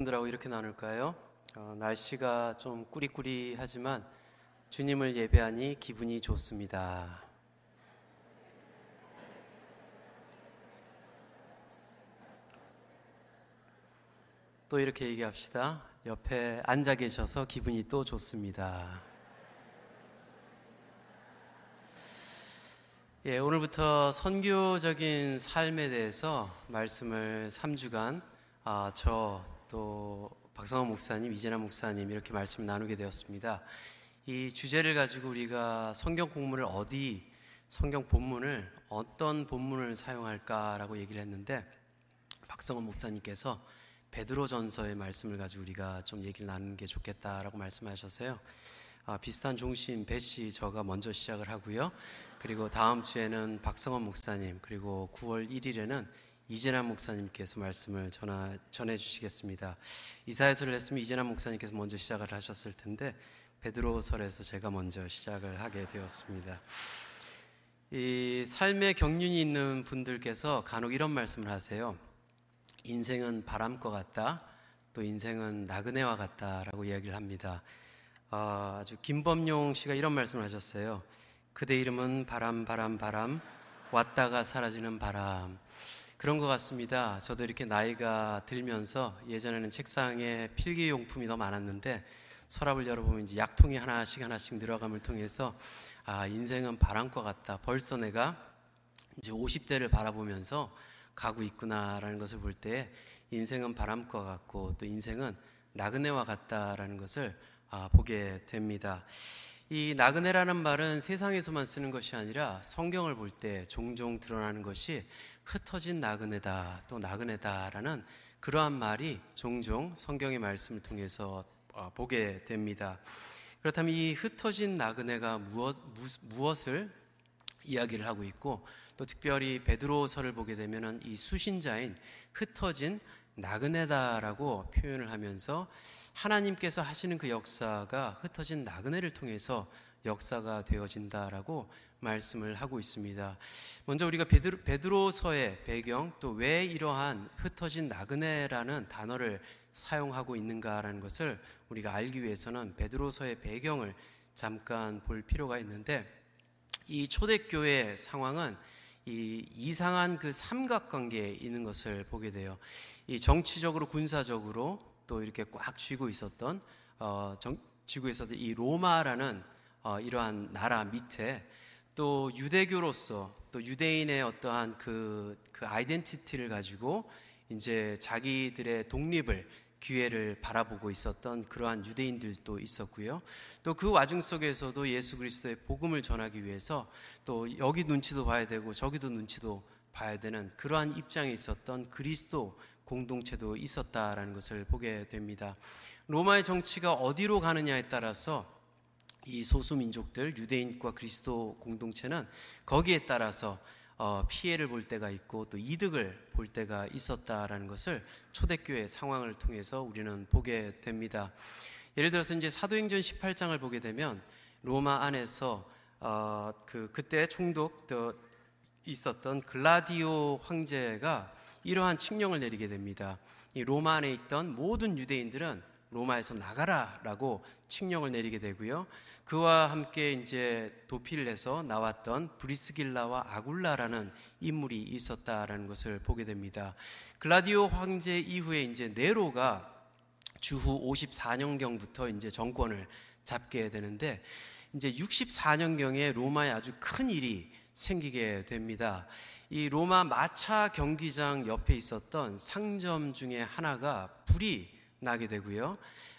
분들하고 이렇게 나눌까요? 어, 날씨가 좀 꾸리꾸리하지만 주님을 예배하니 기분이 좋습니다. 또 이렇게 얘기합시다. 옆에 앉아 계셔서 기분이 또 좋습니다. 예, 오늘부터 선교적인 삶에 대해서 말씀을 3주간 아, 저 또 박상원 목사님, 이재남 목사님 이렇게 말씀을 나누게 되었습니다. 이 주제를 가지고 우리가 성경 공문을 어디 성경 본문을 어떤 본문을 사용할까라고 얘기를 했는데 박성원 목사님께서 베드로전서의 말씀을 가지고 우리가 좀 얘기를 나누는 게 좋겠다라고 말씀하셔서요. 아, 비슷한 종신 배씨 저가 먼저 시작을 하고요. 그리고 다음 주에는 박성원 목사님 그리고 9월 1일에는 이재남 목사님께서 말씀을 전하, 전해 주시겠습니다. 이사야서를 했으면 이재남 목사님께서 먼저 시작을 하셨을 텐데 베드로설에서 제가 먼저 시작을 하게 되었습니다. 이 삶의 경륜이 있는 분들께서 간혹 이런 말씀을 하세요. 인생은 바람과 같다. 또 인생은 나그네와 같다라고 이야기를 합니다. 아, 아주 김범용 씨가 이런 말씀을 하셨어요. 그대 이름은 바람, 바람, 바람, 왔다가 사라지는 바람. 그런 것 같습니다. 저도 이렇게 나이가 들면서 예전에는 책상에 필기용품이 더 많았는데 서랍을 열어보면 이제 약통이 하나씩 하나씩 늘어감을 통해서 아, 인생은 바람과 같다. 벌써 내가 이제 50대를 바라보면서 가고 있구나라는 것을 볼 때 인생은 바람과 같고 또 인생은 나그네와 같다라는 것을 아, 보게 됩니다. 이 나그네라는 말은 세상에서만 쓰는 것이 아니라 성경을 볼 때 종종 드러나는 것이 흩어진 나그네다 또 나그네다라는 그러한 말이 종종 성경의 말씀을 통해서 어, 보게 됩니다. 그렇다면 이 흩어진 나그네가 무엇, 무엇을 이야기를 하고 있고 또 특별히 베드로서를 보게 되면 이 수신자인 흩어진 나그네다라고 표현을 하면서 하나님께서 하시는 그 역사가 흩어진 나그네를 통해서 역사가 되어진다라고 말씀을 하고 있습니다. 먼저 우리가 베드로, 베드로서의 배경 또 왜 이러한 흩어진 나그네라는 단어를 사용하고 있는가라는 것을 우리가 알기 위해서는 베드로서의 배경을 잠깐 볼 필요가 있는데 이 초대교회 상황은 이 이상한 그 삼각관계에 있는 것을 보게 돼요. 이 정치적으로 군사적으로 또 이렇게 꽉 쥐고 있었던 어, 정, 있었던 이 로마라는 어, 이러한 나라 밑에 또 유대교로서 또 유대인의 어떠한 그, 그 아이덴티티를 가지고 이제 자기들의 독립을 기회를 바라보고 있었던 그러한 유대인들도 있었고요. 또 그 와중 속에서도 예수 그리스도의 복음을 전하기 위해서 또 여기 눈치도 봐야 되고 저기도 눈치도 봐야 되는 그러한 입장에 있었던 그리스도 공동체도 있었다라는 것을 보게 됩니다. 로마의 정치가 어디로 가느냐에 따라서 이 소수 민족들 유대인과 그리스도 공동체는 거기에 따라서 어, 피해를 볼 때가 있고 또 이득을 볼 때가 있었다라는 것을 초대교회 상황을 통해서 우리는 보게 됩니다. 예를 들어서 이제 사도행전 18장을 보게 되면 로마 안에서 어, 그 그때 총독 있었던 글라디오 황제가 이러한 칙령을 내리게 됩니다. 이 로마 안에 있던 모든 유대인들은 로마에서 나가라라고 칙령을 내리게 되고요. 그와 함께 이제 도피를 해서 나왔던 브리스길라와 아굴라라는 인물이 있었다라는 것을 보게 됩니다. 글라디오 황제 이후에 이제 네로가 주후 54년경부터 이제 정권을 잡게 되는데 이제 64년경에 로마에 아주 큰 일이 생기게 됩니다. 이 로마 마차 경기장 옆에 있었던 상점 중에 하나가 불이 나게 되고요.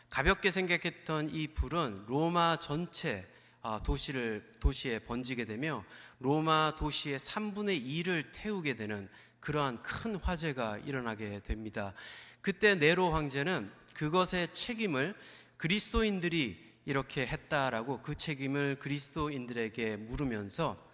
가볍게 생각했던 이 불은 로마 전체 아, 도시를 도시에 번지게 되며 로마 도시의 3분의 2를 태우게 되는 그러한 큰 화재가 일어나게 됩니다. 그때 네로 황제는 그것의 책임을 그리스도인들이 이렇게 했다라고 그 책임을 그리스도인들에게 물으면서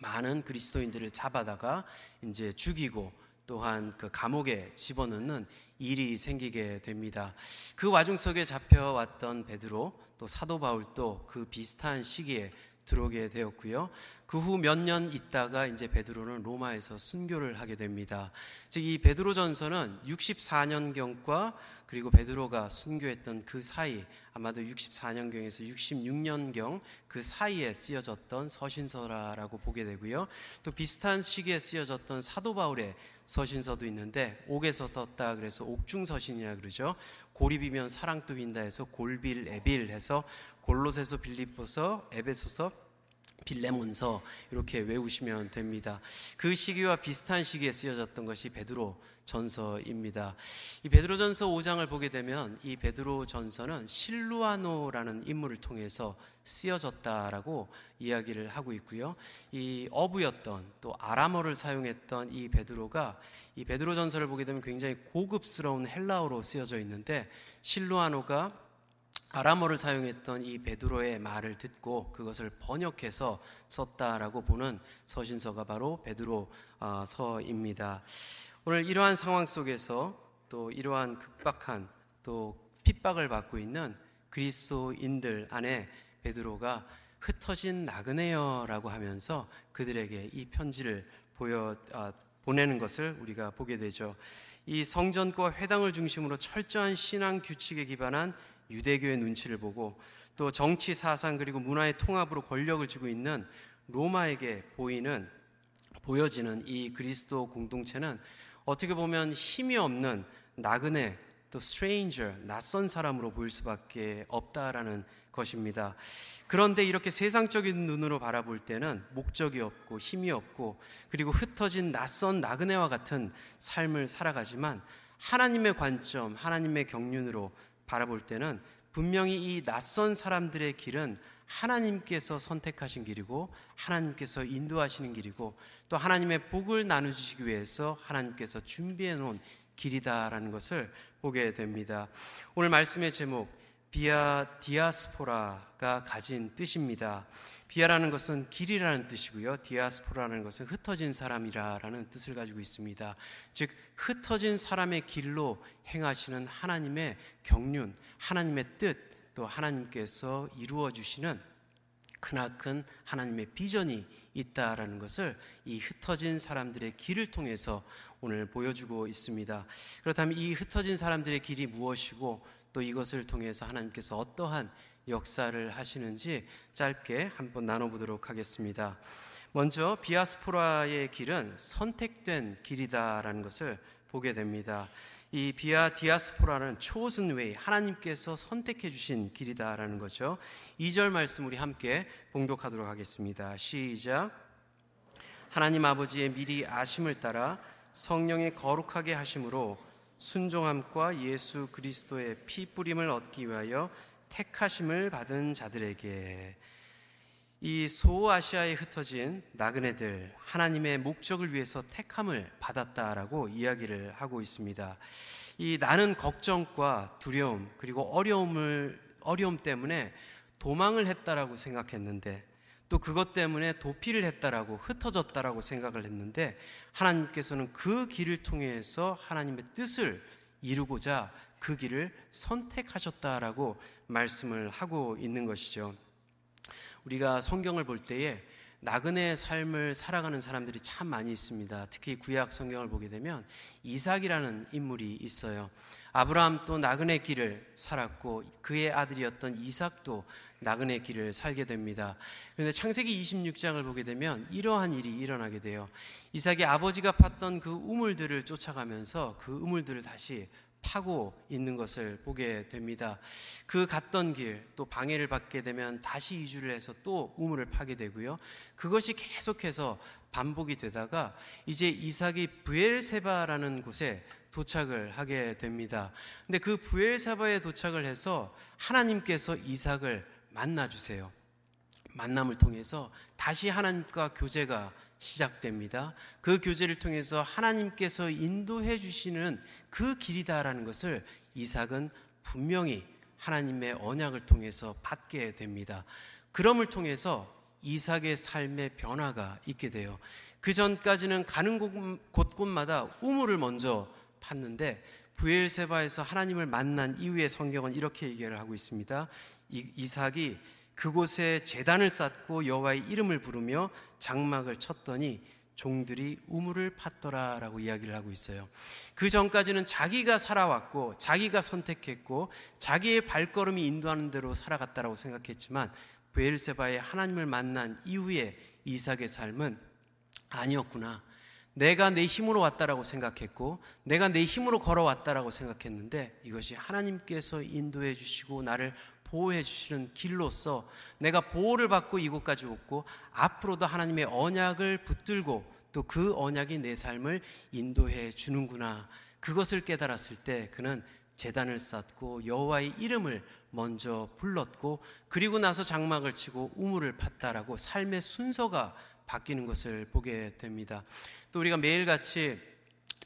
많은 그리스도인들을 잡아다가 이제 죽이고 또한 그 감옥에 집어넣는 일이 생기게 됩니다. 그 와중 속에 잡혀왔던 베드로 또 사도 바울도 그 비슷한 시기에 들어오게 되었고요. 그 후 몇 년 있다가 이제 베드로는 로마에서 순교를 하게 됩니다. 즉 이 베드로 전서는 64년 경과 그리고 베드로가 순교했던 그 사이 아마도 64년경에서 66년경 그 사이에 쓰여졌던 서신서라고 보게 되고요. 또 비슷한 시기에 쓰여졌던 사도 바울의 서신서도 있는데 옥에서 떴다 그래서 옥중서신이라 그러죠. 고립이면 사랑도 빈다 해서 골빌 에빌 해서 골로새서 빌립보서 에베소서 빌레몬서 이렇게 외우시면 됩니다. 그 시기와 비슷한 시기에 쓰여졌던 것이 베드로 전서입니다. 이 베드로 전서 5장을 보게 되면 이 베드로 전서는 실루아노라는 인물을 통해서 쓰여졌다라고 이야기를 하고 있고요. 이 어부였던 또 아람어를 사용했던 이 베드로가 이 베드로 전서를 보게 되면 굉장히 고급스러운 헬라어로 쓰여져 있는데 실루아노가 아람어를 사용했던 이 베드로의 말을 듣고 그것을 번역해서 썼다라고 보는 서신서가 바로 베드로서입니다. 오늘 이러한 상황 속에서 또 이러한 극박한 또 핍박을 받고 있는 그리스도인들 안에 베드로가 흩어진 나그네여라고 하면서 그들에게 이 편지를 보여 아, 보내는 것을 우리가 보게 되죠. 이 성전과 회당을 중심으로 철저한 신앙 규칙에 기반한 유대교의 눈치를 보고 또 정치 사상 그리고 문화의 통합으로 권력을 쥐고 있는 로마에게 보이는 보여지는 이 그리스도 공동체는 어떻게 보면 힘이 없는 나그네 또 stranger 낯선 사람으로 보일 수밖에 없다라는 것입니다. 그런데 이렇게 세상적인 눈으로 바라볼 때는 목적이 없고 힘이 없고 그리고 흩어진 낯선 나그네와 같은 삶을 살아가지만 하나님의 관점, 하나님의 경륜으로 바라볼 때는 분명히 이 낯선 사람들의 길은 하나님께서 선택하신 길이고 하나님께서 인도하시는 길이고 또 하나님의 복을 나누시기 위해서 하나님께서 준비해 놓은 길이다라는 것을 보게 됩니다. 오늘 말씀의 제목 비아 디아스포라가 가진 뜻입니다. 비아라는 것은 길이라는 뜻이고요. 디아스포라는 것은 흩어진 사람이라는 뜻을 가지고 있습니다. 즉 흩어진 사람의 길로 행하시는 하나님의 경륜, 하나님의 뜻, 또 하나님께서 이루어 주시는 크나큰 하나님의 비전이 있다라는 것을 이 흩어진 사람들의 길을 통해서 오늘 보여주고 있습니다. 그렇다면 이 흩어진 사람들의 길이 무엇이고 또 이것을 통해서 하나님께서 어떠한 역사를 하시는지 짧게 한번 나눠보도록 하겠습니다. 먼저 디아스포라의 길은 선택된 길이다라는 것을 보게 됩니다. 이 비아 디아스포라는 chosen way 하나님께서 선택해 주신 길이다라는 거죠. 2절 말씀 우리 함께 봉독하도록 하겠습니다. 시작. 하나님 아버지의 미리 아심을 따라 성령의 거룩하게 하심으로 순종함과 예수 그리스도의 피 뿌림을 얻기 위하여 택하심을 받은 자들에게 이 소아시아에 흩어진 나그네들 하나님의 목적을 위해서 택함을 받았다라고 이야기를 하고 있습니다. 이 나는 걱정과 두려움 그리고 어려움을 어려움 때문에 도망을 했다라고 생각했는데 또 그것 때문에 도피를 했다라고 흩어졌다라고 생각을 했는데 하나님께서는 그 길을 통해서 하나님의 뜻을 이루고자 그 길을 선택하셨다라고 말씀을 하고 있는 것이죠. 우리가 성경을 볼 때에 나그네 삶을 살아가는 사람들이 참 많이 있습니다. 특히 구약 성경을 보게 되면 이삭이라는 인물이 있어요. 아브라함 또 나그네 길을 살았고 그의 아들이었던 이삭도 나그네 길을 살게 됩니다. 그런데 창세기 26장을 보게 되면 이러한 일이 일어나게 돼요. 이삭의 아버지가 팠던 그 우물들을 쫓아가면서 그 우물들을 다시 파고 있는 것을 보게 됩니다. 그 갔던 길, 또 방해를 받게 되면 다시 이주를 해서 또 우물을 파게 되고요. 그것이 계속해서 반복이 되다가 이제 이삭이 부엘세바라는 곳에 도착을 하게 됩니다. 근데 그 부엘세바에 도착을 해서 하나님께서 이삭을 만나 주세요. 만남을 통해서 다시 하나님과 교제가 시작됩니다. 그 교제를 통해서 하나님께서 인도해 주시는 그 길이다라는 것을 이삭은 분명히 하나님의 언약을 통해서 받게 됩니다. 그럼을 통해서 이삭의 삶의 변화가 있게 돼요. 그 전까지는 가는 곳 곳마다 우물을 먼저 팠는데 부엘세바에서 하나님을 만난 이후의 성경은 이렇게 얘기를 하고 있습니다. 이삭이 그곳에 재단을 쌓고 여호와의 이름을 부르며 장막을 쳤더니 종들이 우물을 팠더라라고 이야기를 하고 있어요. 그 전까지는 자기가 살아왔고 자기가 선택했고 자기의 발걸음이 인도하는 대로 살아갔다라고 생각했지만 부엘세바의 하나님을 만난 이후에 이삭의 삶은 아니었구나. 내가 내 힘으로 왔다라고 생각했고 내가 내 힘으로 걸어왔다라고 생각했는데 이것이 하나님께서 인도해 주시고 나를 보호해 주시는 길로서 내가 보호를 받고 이곳까지 왔고 앞으로도 하나님의 언약을 붙들고 또 그 언약이 내 삶을 인도해 주는구나. 그것을 깨달았을 때 그는 재단을 쌓고 여호와의 이름을 먼저 불렀고 그리고 나서 장막을 치고 우물을 팠다라고 삶의 순서가 바뀌는 것을 보게 됩니다. 또 우리가 매일같이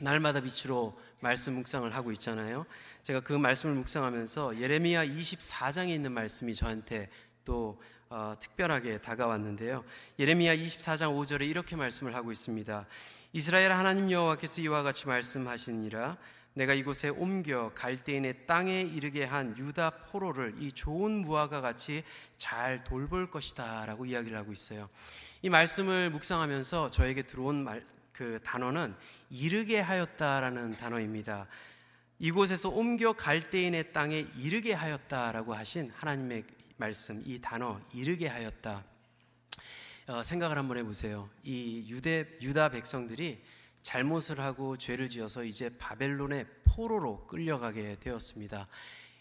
날마다 빛으로 말씀 묵상을 하고 있잖아요. 제가 그 말씀을 묵상하면서 예레미야 24장에 있는 말씀이 저한테 또 어, 특별하게 다가왔는데요. 예레미야 24장 5절에 이렇게 말씀을 하고 있습니다. 이스라엘 하나님 여호와께서 이와 같이 말씀하시니라 내가 이곳에 옮겨 갈대인의 땅에 이르게 한 유다 포로를 이 좋은 무화과 같이 잘 돌볼 것이다라고 이야기를 하고 있어요. 이 말씀을 묵상하면서 저에게 들어온 말, 그 단어는 이르게 하였다라는 단어입니다. 이곳에서 옮겨 갈대인의 땅에 이르게 하였다라고 하신 하나님의 말씀, 이 단어 이르게 하였다. 어, 생각을 한번 해보세요. 이 유대 유다 백성들이 잘못을 하고 죄를 지어서 이제 바벨론의 포로로 끌려가게 되었습니다.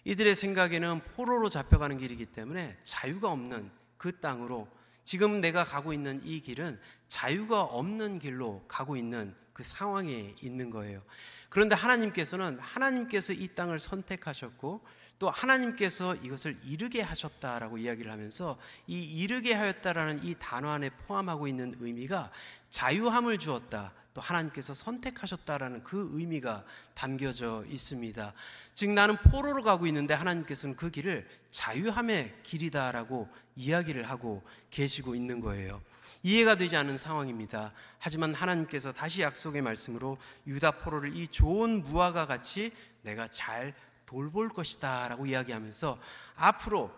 이들의 생각에는 포로로 잡혀가는 길이기 때문에 자유가 없는 그 땅으로 지금 내가 가고 있는 이 길은 자유가 없는 길로 가고 있는 그 상황에 있는 거예요. 그런데 하나님께서는 하나님께서 이 땅을 선택하셨고 또 하나님께서 이것을 이르게 하셨다라고 이야기를 하면서 이 이르게 하였다라는 이 단어 안에 포함하고 있는 의미가 자유함을 주었다. 또 하나님께서 선택하셨다라는 그 의미가 담겨져 있습니다. 즉 나는 포로로 가고 있는데 하나님께서는 그 길을 자유함의 길이다라고 이야기를 하고 계시고 있는 거예요. 이해가 되지 않는 상황입니다. 하지만 하나님께서 다시 약속의 말씀으로 유다 포로를 이 좋은 무화과 같이 내가 잘 돌볼 것이다 라고 이야기하면서 앞으로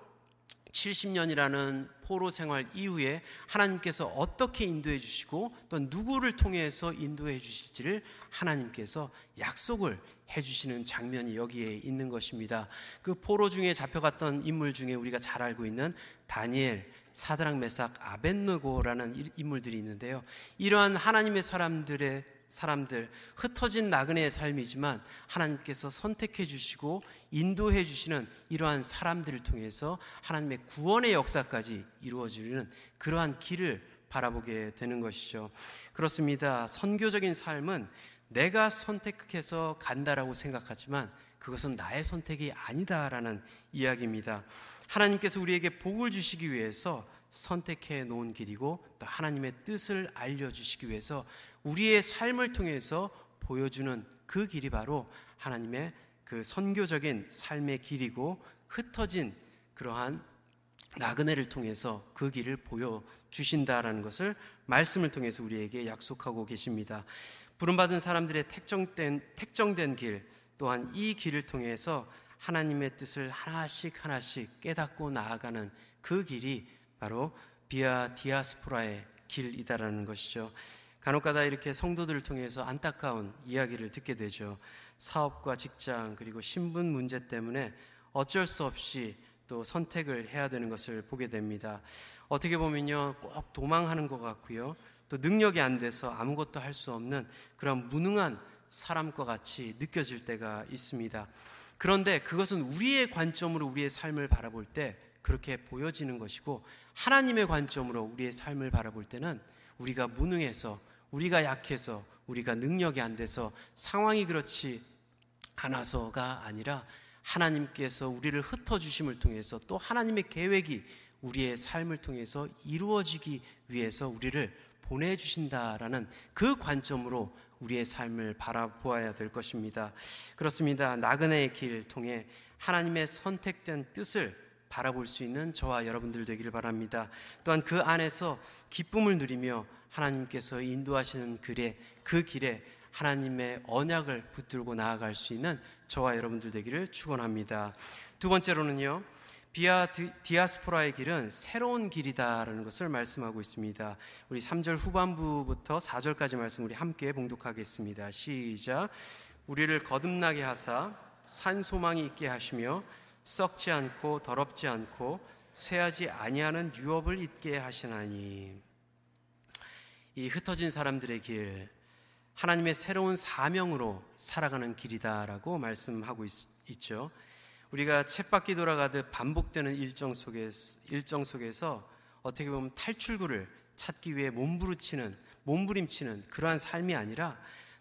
70년이라는 포로 생활 이후에 하나님께서 어떻게 인도해 주시고 또 누구를 통해서 인도해 주실지를 하나님께서 약속을 해 주시는 장면이 여기에 있는 것입니다. 그 포로 중에 잡혀갔던 인물 중에 우리가 잘 알고 있는 다니엘, 사드랑 메삭 아벤느고라는 인물들이 있는데요. 이러한 하나님의 사람들의 사람들 흩어진 나그네의 삶이지만 하나님께서 선택해 주시고 인도해 주시는 이러한 사람들을 통해서 하나님의 구원의 역사까지 이루어지는 그러한 길을 바라보게 되는 것이죠. 그렇습니다. 선교적인 삶은 내가 선택해서 간다라고 생각하지만 그것은 나의 선택이 아니다라는 이야기입니다. 하나님께서 우리에게 복을 주시기 위해서 선택해 놓은 길이고 또 하나님의 뜻을 알려주시기 위해서 우리의 삶을 통해서 보여주는 그 길이 바로 하나님의 그 선교적인 삶의 길이고 흩어진 그러한 나그네를 통해서 그 길을 보여주신다라는 것을 말씀을 통해서 우리에게 약속하고 계십니다. 부름받은 사람들의 택정된, 택정된 길, 또한 이 길을 통해서 하나님의 뜻을 하나씩 하나씩 깨닫고 나아가는 그 길이 바로 비아 디아스포라의 길이다라는 것이죠. 간혹가다 이렇게 성도들을 통해서 안타까운 이야기를 듣게 되죠. 사업과 직장 그리고 신분 문제 때문에 어쩔 수 없이 또 선택을 해야 되는 것을 보게 됩니다. 어떻게 보면요, 꼭 도망하는 것 같고요. 또 능력이 안 돼서 아무것도 할 수 없는 그런 무능한 사람과 같이 느껴질 때가 있습니다. 그런데 그것은 우리의 관점으로 우리의 삶을 바라볼 때 그렇게 보여지는 것이고 하나님의 관점으로 우리의 삶을 바라볼 때는 우리가 무능해서 우리가 약해서 우리가 능력이 안 돼서 상황이 그렇지 않아서가 아니라 하나님께서 우리를 흩어 주심을 통해서 또 하나님의 계획이 우리의 삶을 통해서 이루어지기 위해서 우리를 보내 주신다라는 그 관점으로 우리의 삶을 바라보아야 될 것입니다. 그렇습니다. 나그네의 길 통해 하나님의 선택된 뜻을 바라볼 수 있는 저와 여러분들 되기를 바랍니다. 또한 그 안에서 기쁨을 누리며 하나님께서 인도하시는 길에 그 길에 하나님의 언약을 붙들고 나아갈 수 있는 저와 여러분들 되기를 축원합니다. 두 번째로는요. 비아 디아스포라의 길은 새로운 길이다라는 것을 말씀하고 있습니다. 우리 3절 후반부부터 4절까지 말씀 우리 함께 봉독하겠습니다. 시작. 우리를 거듭나게 하사 산 소망이 있게 하시며 썩지 않고 더럽지 않고 쇠하지 아니하는 유업을 있게 하시나니 이 흩어진 사람들의 길 하나님의 새로운 사명으로 살아가는 길이다라고 말씀하고 있, 있죠. 우리가 쳇바퀴 돌아가듯 반복되는 일정 속에서, 일정 속에서 어떻게 보면 탈출구를 찾기 위해 몸부림치는 몸부림치는 그러한 삶이 아니라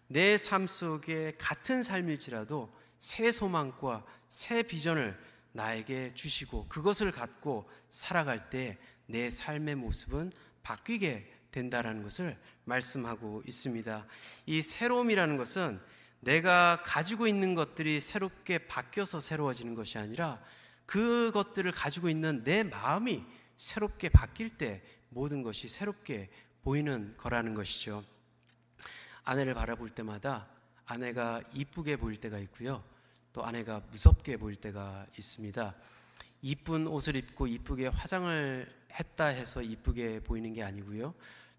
내 삶 속에 같은 삶일지라도 새 소망과 새 비전을 나에게 주시고 그것을 갖고 살아갈 때 내 삶의 모습은 바뀌게 된다라는 것을 말씀하고 있습니다. 이 새로움이라는 것은 내가 가지고 있는 것들이 새롭게 바뀌어서 새로워지는 것이 아니라 그것들을 가지고 있는 내 마음이 새롭게 바뀔 때 모든 것이 새롭게 보이는 거라는 것이죠. 아내를 바라볼 때마다 아내가 이쁘게 보일 때가 있고요. 또 아내가 무섭게 보일 때가 있습니다. 이쁜 옷을 입고 이쁘게 화장을 했다 해서 이쁘게 보이는 게 아니고요.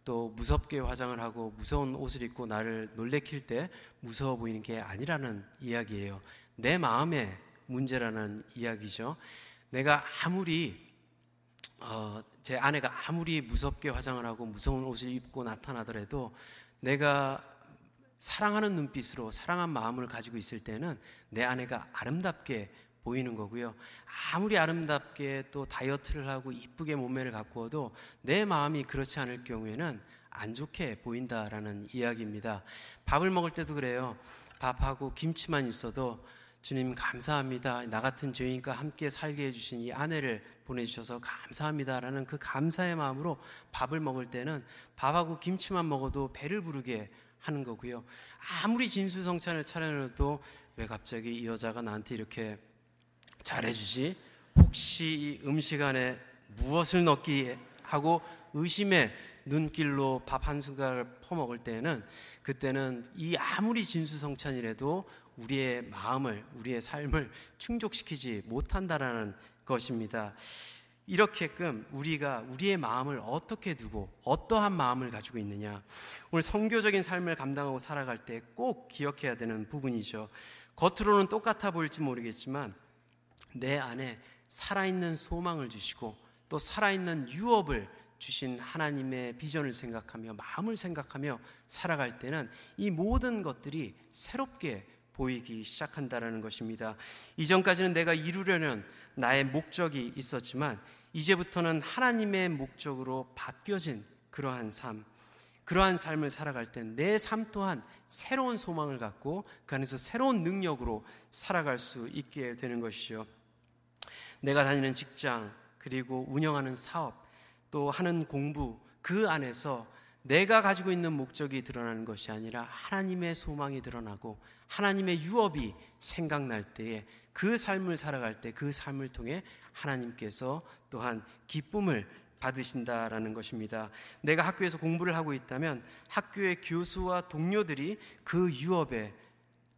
또 무섭게 화장을 하고 무서운 옷을 입고 나를 놀래킬 때 무서워 보이는 게 아니라는 이야기예요. 내 마음의 문제라는 이야기죠. 내가 아무리 어, 제 아내가 아무리 무섭게 화장을 하고 무서운 옷을 입고 나타나더라도 내가 사랑하는 눈빛으로 사랑한 마음을 가지고 있을 때는 내 아내가 아름답게 보이는 거고요. 아무리 아름답게 또 다이어트를 하고 이쁘게 몸매를 갖고도 내 마음이 그렇지 않을 경우에는 안 좋게 보인다라는 이야기입니다. 밥을 먹을 때도 그래요. 밥하고 김치만 있어도 주님 감사합니다. 나 같은 죄인과 함께 살게 해주신 이 아내를 보내주셔서 감사합니다라는 그 감사의 마음으로 밥을 먹을 때는 밥하고 김치만 먹어도 배를 부르게 하는 거고요. 아무리 진수성찬을 차려놔도 왜 갑자기 이 여자가 나한테 이렇게 잘해주지? 혹시 음식 안에 무엇을 넣기 하고 의심의 눈길로 밥 한 숟갈 퍼먹을 때는 그때는 이 아무리 진수성찬이라도 우리의 마음을 우리의 삶을 충족시키지 못한다라는 것입니다. 이렇게끔 우리가 우리의 마음을 어떻게 두고 어떠한 마음을 가지고 있느냐. 오늘 성교적인 삶을 감당하고 살아갈 때 꼭 기억해야 되는 부분이죠. 겉으로는 똑같아 보일지 모르겠지만 내 안에 살아있는 소망을 주시고 또 살아있는 유업을 주신 하나님의 비전을 생각하며 마음을 생각하며 살아갈 때는 이 모든 것들이 새롭게 보이기 시작한다라는 것입니다. 이전까지는 내가 이루려는 나의 목적이 있었지만 이제부터는 하나님의 목적으로 바뀌어진 그러한 삶, 그러한 삶을 살아갈 때내삶 또한 새로운 소망을 갖고 그 안에서 새로운 능력으로 살아갈 수 있게 되는 것이죠. 내가 다니는 직장, 그리고 운영하는 사업, 또 하는 공부, 그 안에서 내가 가지고 있는 목적이 드러나는 것이 아니라 하나님의 소망이 드러나고 하나님의 유업이 생각날 때에 그 삶을 살아갈 때 그 삶을 통해 하나님께서 또한 기쁨을 받으신다라는 것입니다. 내가 학교에서 공부를 하고 있다면 학교의 교수와 동료들이 그 유업의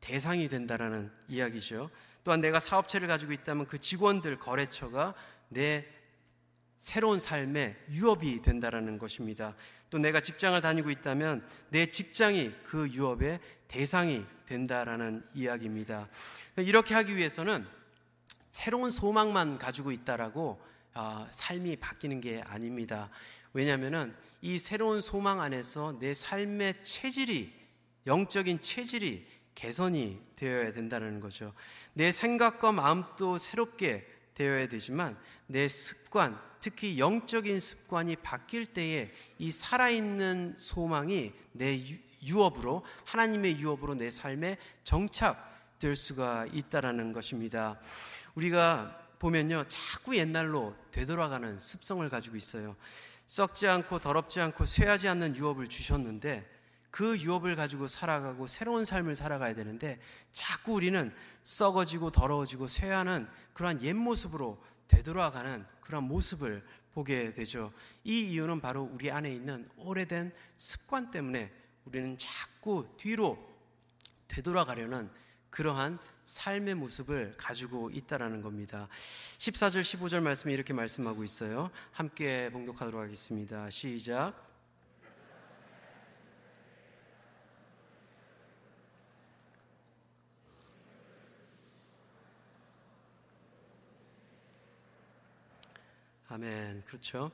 대상이 된다라는 이야기죠. 또한 내가 사업체를 가지고 있다면 그 직원들 거래처가 내 새로운 삶의 유업이 된다라는 것입니다. 또 내가 직장을 다니고 있다면 내 직장이 그 유업의 대상이 된다라는 이야기입니다. 이렇게 하기 위해서는 새로운 소망만 가지고 있다라고 아, 삶이 바뀌는 게 아닙니다. 왜냐하면 이 새로운 소망 안에서 내 삶의 체질이 영적인 체질이 개선이 되어야 된다는 거죠. 내 생각과 마음도 새롭게 되어야 되지만 내 습관, 특히 영적인 습관이 바뀔 때에 이 살아있는 소망이 내 유업으로 하나님의 유업으로 내 삶에 정착될 수가 있다라는 것입니다. 우리가 보면요, 자꾸 옛날로 되돌아가는 습성을 가지고 있어요. 썩지 않고 더럽지 않고 쇠하지 않는 유업을 주셨는데 그 유업을 가지고 살아가고 새로운 삶을 살아가야 되는데 자꾸 우리는 썩어지고 더러워지고 쇠하는 그러한 옛 모습으로 되돌아가는 그런 모습을 보게 되죠. 이 이유는 바로 우리 안에 있는 오래된 습관 때문에 우리는 자꾸 뒤로 되돌아가려는 그러한 삶의 모습을 가지고 있다라는 겁니다. 14절 15절 말씀에 이렇게 말씀하고 있어요. 함께 봉독하도록 하겠습니다. 시작. 아멘. 그렇죠.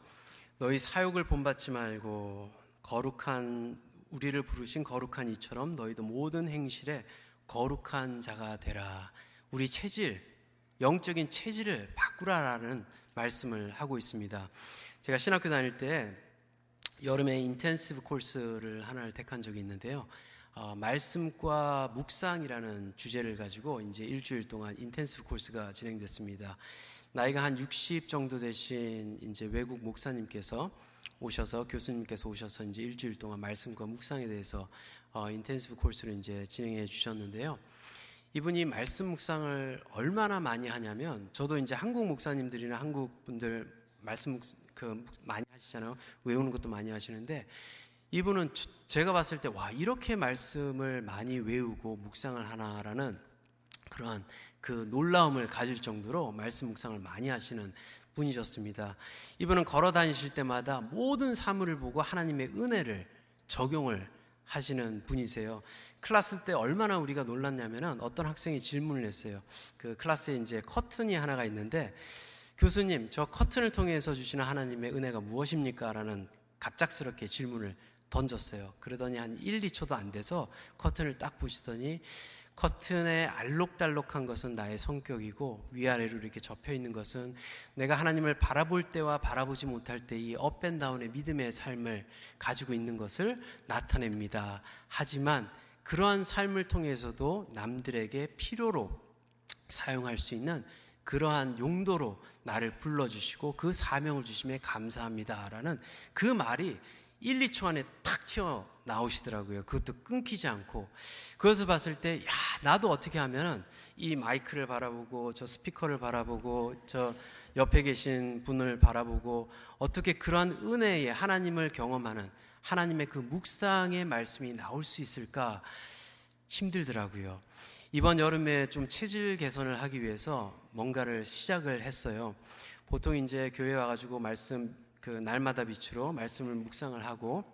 너희 사욕을 본받지 말고 거룩한 우리를 부르신 거룩한 이처럼 너희도 모든 행실에 거룩한 자가 되라. 우리 체질, 영적인 체질을 바꾸라라는 말씀을 하고 있습니다. 제가 신학교 다닐 때 여름에 intensive course를 하나를 택한 적이 있는데요. 어, 말씀과 묵상이라는 주제를 가지고 이제 일주일 동안 intensive course가 진행됐습니다. 나이가 한 60 정도 되신 이제 외국 목사님께서 오셔서 교수님께서 오셔서 이제 일주일 동안 말씀과 묵상에 대해서 어, 인텐시브 코스를 이제 진행해 주셨는데요. 이분이 말씀 묵상을 얼마나 많이 하냐면 저도 이제 한국 목사님들이나 한국 분들 말씀 그 많이 하시잖아요. 외우는 것도 많이 하시는데 이분은 제가 봤을 때 와 이렇게 말씀을 많이 외우고 묵상을 하나라는 그러한 그 놀라움을 가질 정도로 말씀 묵상을 많이 하시는 분이셨습니다. 이분은 걸어 다니실 때마다 모든 사물을 보고 하나님의 은혜를 적용을 하시는 분이세요. 클래스 때 얼마나 우리가 놀랐냐면은 어떤 학생이 질문을 했어요. 그 클래스에 이제 커튼이 하나가 있는데 교수님, 저 커튼을 통해서 주시는 하나님의 은혜가 무엇입니까? 라는 갑작스럽게 질문을 던졌어요. 그러더니 한 1, 2초도 안 돼서 커튼을 딱 보시더니 커튼에 알록달록한 것은 나의 성격이고 위아래로 이렇게 접혀 있는 것은 내가 하나님을 바라볼 때와 바라보지 못할 때 이 up and down의 믿음의 삶을 가지고 있는 것을 나타냅니다. 하지만 그러한 삶을 통해서도 남들에게 필요로 사용할 수 있는 그러한 용도로 나를 불러주시고 그 사명을 주심에 감사합니다라는 그 말이 1, 2초 안에 탁 튀어 나오시더라고요. 그것도 끊기지 않고. 그것을 봤을 때, 야, 나도 어떻게 하면은 이 마이크를 바라보고, 저 스피커를 바라보고, 저 옆에 계신 분을 바라보고, 어떻게 그러한 은혜에 하나님을 경험하는 하나님의 그 묵상의 말씀이 나올 수 있을까 힘들더라고요. 이번 여름에 좀 체질 개선을 하기 위해서 뭔가를 시작을 했어요. 보통 이제 교회 와가지고 말씀 그 날마다 빛으로 말씀을 묵상을 하고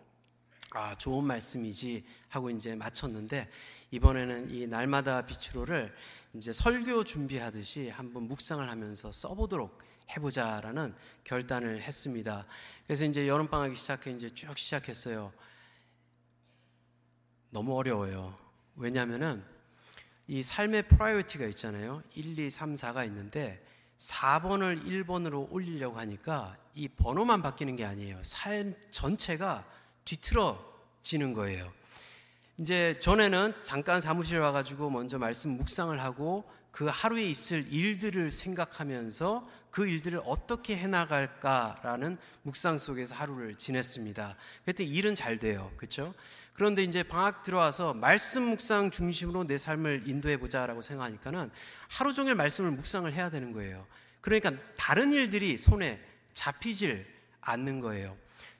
아 좋은 말씀이지 하고 이제 마쳤는데 이번에는 이 날마다 빛으로를 이제 설교 준비하듯이 한번 묵상을 하면서 써보도록 해보자라는 결단을 했습니다. 그래서 이제 여름 방학이 시작해 이제 쭉 시작했어요. 너무 어려워요. 왜냐하면은 이 삶의 priority가 있잖아요. 1, 2, 3, 4가 있는데 4번을 1번으로 올리려고 하니까 이 번호만 바뀌는 게 아니에요. 삶 전체가 뒤틀어지는 거예요. 이제 전에는 잠깐 사무실에 와가지고 먼저 말씀 묵상을 하고 그 하루에 있을 일들을 생각하면서 그 일들을 어떻게 해나갈까라는 묵상 속에서 하루를 지냈습니다. 그때 일은 잘 돼요. 그렇죠? 그런데 이제 방학 들어와서 말씀 묵상 중심으로 내 삶을 인도해 보자라고 생각하니까는 하루 종일 말씀을 묵상을 해야 되는 거예요. 그러니까 다른 일들이 손에 잡히질 않는 거예요.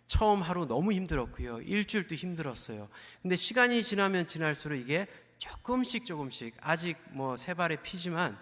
처음 하루 너무 힘들었고요. 일주일도 힘들었어요. 근데 시간이 지나면 지날수록 이게 조금씩 조금씩 아직 뭐 세 발의 피지만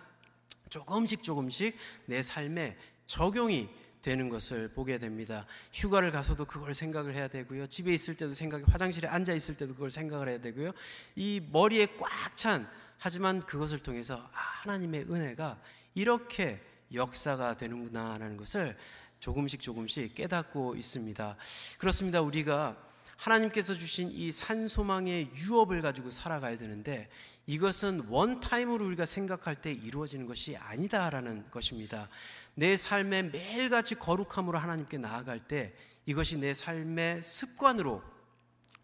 조금씩 조금씩 내 삶에 적용이 되는 것을 보게 됩니다. 휴가를 가서도 그걸 생각을 해야 되고요. 집에 있을 때도 생각, 화장실에 앉아 있을 때도 그걸 생각을 해야 되고요. 이 머리에 꽉 찬 하지만 그것을 통해서 아, 하나님의 은혜가 이렇게 역사가 되는구나라는 것을 조금씩 조금씩 깨닫고 있습니다. 그렇습니다. 우리가 하나님께서 주신 이 산소망의 유업을 가지고 살아가야 되는데 이것은 원타임으로 우리가 생각할 때 이루어지는 것이 아니다라는 것입니다. 내 삶의 매일같이 거룩함으로 하나님께 나아갈 때 이것이 내 삶의 습관으로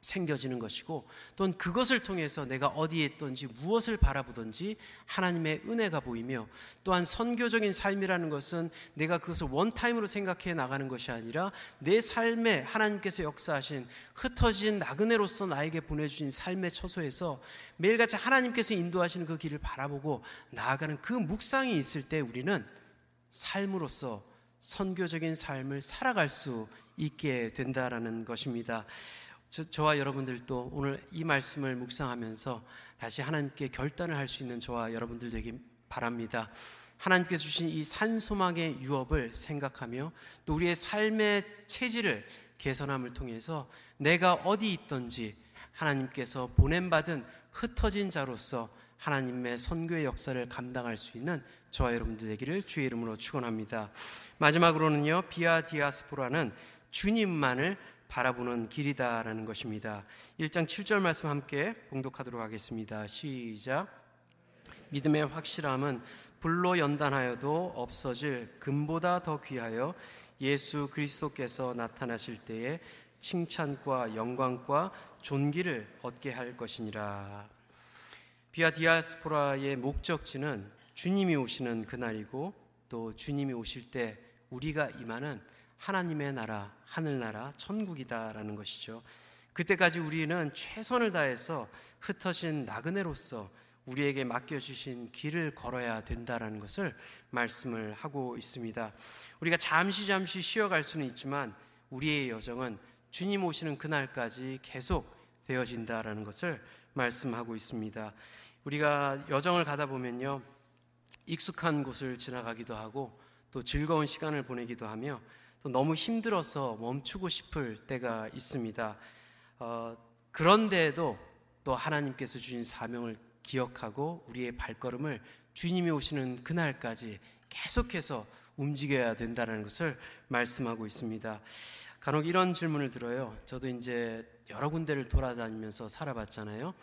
생겨지는 것이고 또는 그것을 통해서 내가 어디에 있든지 무엇을 바라보든지 하나님의 은혜가 보이며 또한 선교적인 삶이라는 것은 내가 그것을 원타임으로 생각해 나가는 것이 아니라 내 삶에 하나님께서 역사하신 흩어진 나그네로서 나에게 보내주신 삶의 처소에서 매일같이 하나님께서 인도하시는 그 길을 바라보고 나아가는 그 묵상이 있을 때 우리는 삶으로서 선교적인 삶을 살아갈 수 있게 된다라는 것입니다. 저, 와 여러분들도 오늘 이 말씀을 묵상하면서 다시 하나님께 결단을 할 수 있는 저와 여러분들 되기 바랍니다. 하나님께서 주신 이 산소망의 유업을 생각하며 또 우리의 삶의 체질을 개선함을 통해서 내가 어디 있던지 하나님께서 보냄받은 흩어진 자로서 하나님의 선교의 역사를 감당할 수 있는 저와 여러분들 되기를 주의 이름으로 축원합니다. 마지막으로는요. 비아 디아스포라는 주님만을 바라보는 길이다라는 것입니다. 1장 7절 말씀 함께 봉독하도록 하겠습니다. 시작. 믿음의 확실함은 불로 연단하여도 없어질 금보다 더 귀하여 예수 그리스도께서 나타나실 때에 칭찬과 영광과 존귀를 얻게 할 것이니라. 비아 디아스포라의 목적지는 주님이 오시는 그날이고 또 주님이 오실 때 우리가 임하는 하나님의 나라, 하늘나라, 천국이다라는 것이죠. 그때까지 우리는 최선을 다해서 흩어진 나그네로서 우리에게 맡겨주신 길을 걸어야 된다라는 것을 말씀을 하고 있습니다. 우리가 잠시 잠시 쉬어갈 수는 있지만 우리의 여정은 주님 오시는 그날까지 계속 되어진다라는 것을 말씀하고 있습니다. 우리가 여정을 가다 보면요. 익숙한 곳을 지나가기도 하고 또 즐거운 시간을 보내기도 하며 또 너무 힘들어서 멈추고 싶을 때가 있습니다. 어, 그런데도 또 하나님께서 주신 사명을 기억하고 우리의 발걸음을 주님이 오시는 그날까지 계속해서 움직여야 된다는 것을 말씀하고 있습니다. 간혹 이런 질문을 들어요. 저도 이제 여러 군데를 돌아다니면서 살아봤잖아요.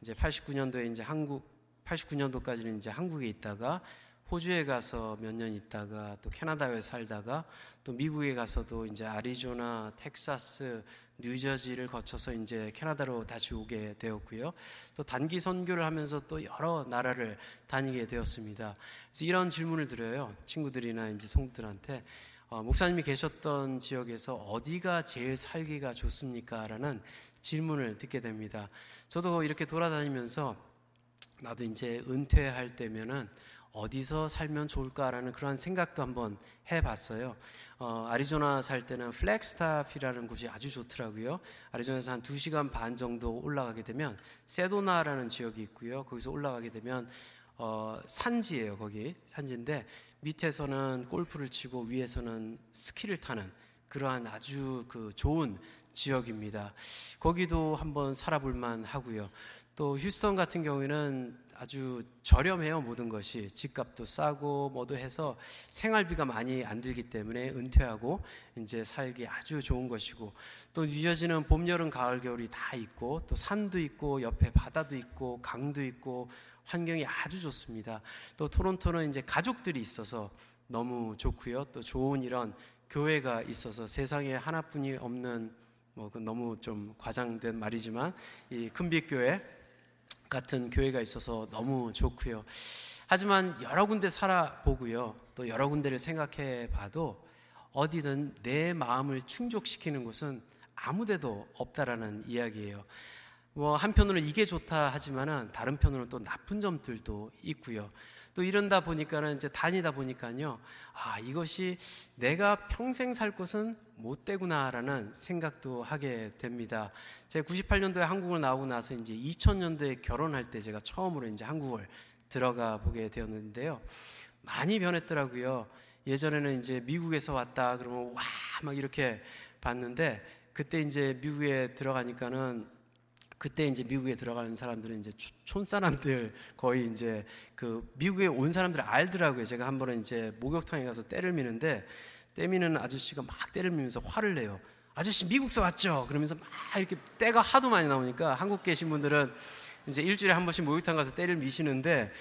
이제 89년도에 이제 한국 89년도까지는 이제 한국에 있다가 호주에 가서 몇 년 있다가 또 캐나다에 살다가 또 미국에 가서도 이제 아리조나, 텍사스, 뉴저지를 거쳐서 이제 캐나다로 다시 오게 되었고요. 또 단기 선교를 하면서 또 여러 나라를 다니게 되었습니다. 그래서 이런 질문을 드려요. 친구들이나 이제 성들한테 어, 목사님이 계셨던 지역에서 어디가 제일 살기가 좋습니까? 라는 질문을 듣게 됩니다. 저도 이렇게 돌아다니면서 나도 이제 은퇴할 때면은 어디서 살면 좋을까라는 그런 생각도 한번 해봤어요. 어, 아리조나 살 때는 플래그스태프라는 곳이 아주 좋더라고요. 아리조나에서 한 2시간 반 정도 올라가게 되면 세도나라는 지역이 있고요. 거기서 올라가게 되면 어, 산지예요, 거기. 산지인데 밑에서는 골프를 치고 위에서는 스키를 타는 그러한 아주 그 좋은 지역입니다. 거기도 한번 살아볼 만 하고요. 또 휴스턴 같은 경우에는 아주 저렴해요 모든 것이. 집값도 싸고 뭐도 해서 생활비가 많이 안 들기 때문에 은퇴하고 이제 살기 아주 좋은 것이고 또 뉴저지는 봄 여름 가을 겨울이 다 있고 또 산도 있고 옆에 바다도 있고 강도 있고 환경이 아주 좋습니다. 또 토론토는 이제 가족들이 있어서 너무 좋고요. 또 좋은 이런 교회가 있어서 세상에 하나뿐이 없는 뭐 너무 좀 과장된 말이지만 이 큰빛교회 같은 교회가 있어서 너무 좋고요. 하지만 여러 군데 살아보고요. 또 여러 군데를 생각해 봐도 어디든 내 마음을 충족시키는 곳은 아무 데도 없다라는 이야기예요. 뭐 한편으로는 이게 좋다 하지만은 다른 편으로는 또 나쁜 점들도 있고요. 또 이런다 보니까는 이제 다니다 보니까요. 아, 이것이 내가 평생 살 곳은 못 되구나라는 생각도 하게 됩니다. 제가 98년도에 한국을 나오고 나서 이제 2000년도에 결혼할 때 제가 처음으로 이제 한국을 들어가 보게 되었는데요. 많이 변했더라고요. 예전에는 이제 미국에서 왔다 그러면 와 막 이렇게 봤는데 그때 이제 미국에 들어가니까는 그때 이제 미국에 들어가는 사람들은 이제 촌 사람들 거의 이제 그 미국에 온 사람들 알더라고요. 제가 한 번은 이제 목욕탕에 가서 때를 미는데 때 미는 아저씨가 막 때를 미면서 화를 내요. 아저씨 미국서 왔죠? 그러면서 막 이렇게 때가 하도 많이 나오니까 한국 계신 분들은 이제 일주일에 한 번씩 목욕탕 가서 때를 미시는데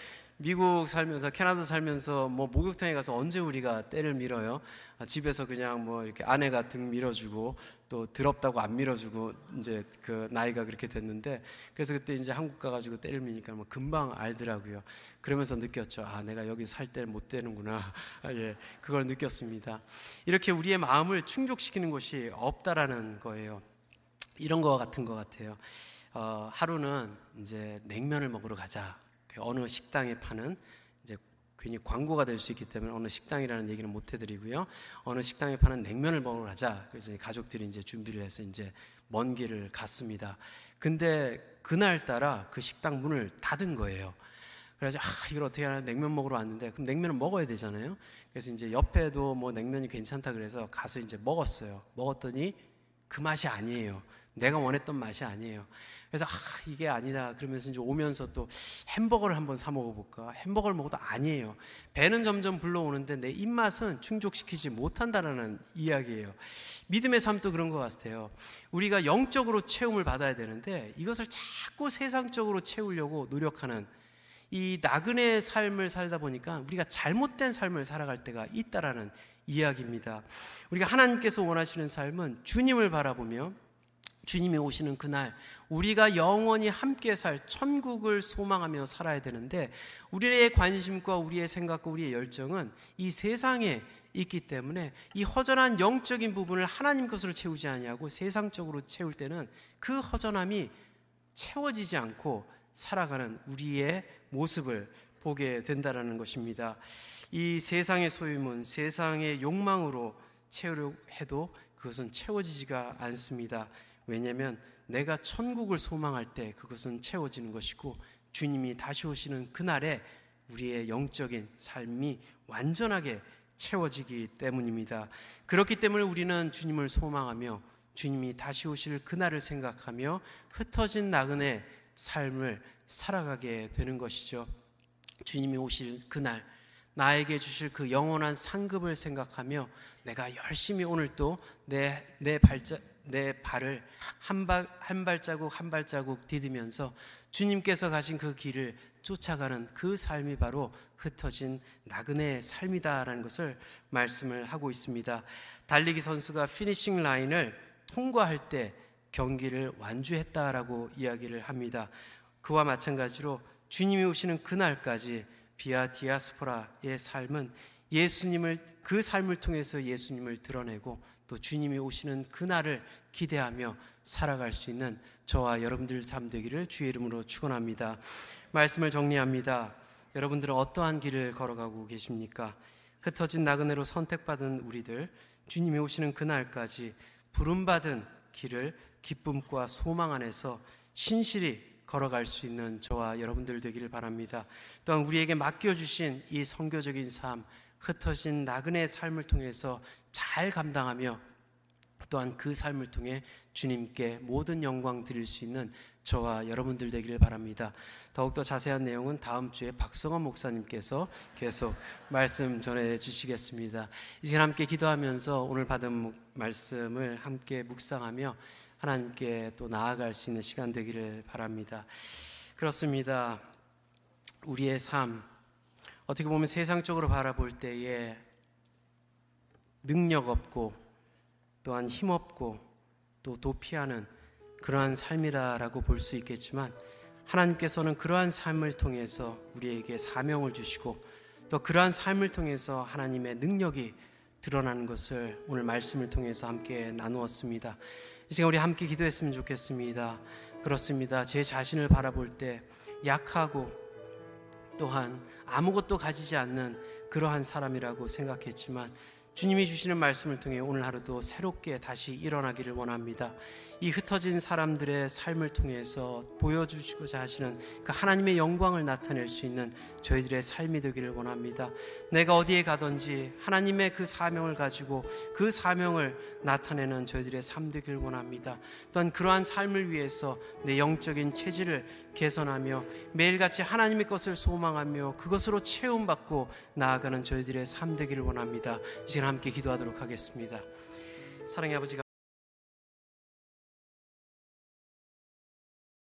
미국 살면서 캐나다 살면서 뭐 목욕탕에 가서 언제 우리가 때를 밀어요? 아, 집에서 그냥 뭐 이렇게 아내가 등 밀어주고 또 더럽다고 안 밀어주고 이제 그 나이가 그렇게 됐는데 그래서 그때 이제 한국 가가지고 때를 미니까 뭐 금방 알더라고요. 그러면서 느꼈죠. 아 내가 여기 살 때를 못 되는구나. 아, 예 그걸 느꼈습니다. 이렇게 우리의 마음을 충족시키는 곳이 없다라는 거예요. 이런 거 같은 것 같아요. 어, 하루는 이제 냉면을 먹으러 가자. 그 어느 식당에 파는 이제 괜히 광고가 될 수 있기 때문에 어느 식당이라는 얘기는 못 해드리고요. 어느 식당에 파는 냉면을 먹으러 가자. 그래서 가족들이 이제 준비를 해서 이제 먼 길을 갔습니다. 근데 그날따라 그 식당 문을 닫은 거예요. 그래서 아 이걸 어떻게 하나 냉면 먹으러 왔는데 그럼 냉면은 먹어야 되잖아요. 그래서 이제 옆에도 뭐 냉면이 괜찮다 그래서 가서 이제 먹었어요. 먹었더니 그 맛이 아니에요. 내가 원했던 맛이 아니에요. 그래서 아 이게 아니다. 그러면서 이제 오면서 또 햄버거를 한번 사 먹어볼까? 햄버거를 먹어도 아니에요. 배는 점점 불러오는데 내 입맛은 충족시키지 못한다라는 이야기예요. 믿음의 삶도 그런 것 같아요. 우리가 영적으로 채움을 받아야 되는데 이것을 자꾸 세상적으로 채우려고 노력하는 이 나그네의 삶을 살다 보니까 우리가 잘못된 삶을 살아갈 때가 있다라는 이야기입니다. 우리가 하나님께서 원하시는 삶은 주님을 바라보며 주님이 오시는 그날 우리가 영원히 함께 살 천국을 소망하며 살아야 되는데 우리의 관심과 우리의 생각과 우리의 열정은 이 세상에 있기 때문에 이 허전한 영적인 부분을 하나님 것으로 채우지 아니하고 세상적으로 채울 때는 그 허전함이 채워지지 않고 살아가는 우리의 모습을 보게 된다라는 것입니다. 이 세상의 소유문, 세상의 욕망으로 채우려 해도 그것은 채워지지가 않습니다. 왜냐하면 내가 천국을 소망할 때 그것은 채워지는 것이고 주님이 다시 오시는 그날에 우리의 영적인 삶이 완전하게 채워지기 때문입니다. 그렇기 때문에 우리는 주님을 소망하며 주님이 다시 오실 그날을 생각하며 흩어진 나그네 삶을 살아가게 되는 것이죠. 주님이 오실 그날, 나에게 주실 그 영원한 상급을 생각하며 내가 열심히 오늘 또 내, 내 발자, 내 발을 한, 발, 한 발자국 한 발자국 디디면서 주님께서 가신 그 길을 쫓아가는 그 삶이 바로 흩어진 나그네의 삶이다라는 것을 말씀을 하고 있습니다. 달리기 선수가 피니싱 라인을 통과할 때 경기를 완주했다라고 이야기를 합니다. 그와 마찬가지로 주님이 오시는 그날까지 비아 디아스포라의 삶은 예수님을 그 삶을 통해서 예수님을 드러내고 또 주님이 오시는 그날을 기대하며 살아갈 수 있는 저와 여러분들 삶 되기를 주의 이름으로 축원합니다. 말씀을 정리합니다. 여러분들은 어떠한 길을 걸어가고 계십니까? 흩어진 나그네로 선택받은 우리들 주님이 오시는 그날까지 부름받은 길을 기쁨과 소망 안에서 신실히 걸어갈 수 있는 저와 여러분들 되기를 바랍니다. 또한 우리에게 맡겨주신 이 성교적인 삶, 흩어진 나그네의 삶을 통해서 잘 감당하며 또한 그 삶을 통해 주님께 모든 영광 드릴 수 있는 저와 여러분들 되기를 바랍니다. 더욱더 자세한 내용은 다음 주에 박성원 목사님께서 계속 말씀 전해 주시겠습니다. 이제 함께 기도하면서 오늘 받은 말씀을 함께 묵상하며 하나님께 또 나아갈 수 있는 시간 되기를 바랍니다. 그렇습니다. 우리의 삶, 어떻게 보면 세상적으로 바라볼 때에 능력 없고 또한 힘 없고 또 도피하는 그러한 삶이라고 볼 수 있겠지만 하나님께서는 그러한 삶을 통해서 우리에게 사명을 주시고 또 그러한 삶을 통해서 하나님의 능력이 드러나는 것을 오늘 말씀을 통해서 함께 나누었습니다. 이 시간 우리 함께 기도했으면 좋겠습니다. 그렇습니다. 제 자신을 바라볼 때 약하고 또한 아무것도 가지지 않는 그러한 사람이라고 생각했지만 주님이 주시는 말씀을 통해 오늘 하루도 새롭게 다시 일어나기를 원합니다. 이 흩어진 사람들의 삶을 통해서 보여주시고자 하시는 그 하나님의 영광을 나타낼 수 있는 저희들의 삶이 되기를 원합니다. 내가 어디에 가든지 하나님의 그 사명을 가지고 그 사명을 나타내는 저희들의 삶 되기를 원합니다. 또한 그러한 삶을 위해서 내 영적인 체질을 개선하며 매일같이 하나님의 것을 소망하며 그것으로 채움받고 나아가는 저희들의 삶 되기를 원합니다. 이제 함께 기도하도록 하겠습니다. 사랑의 아버지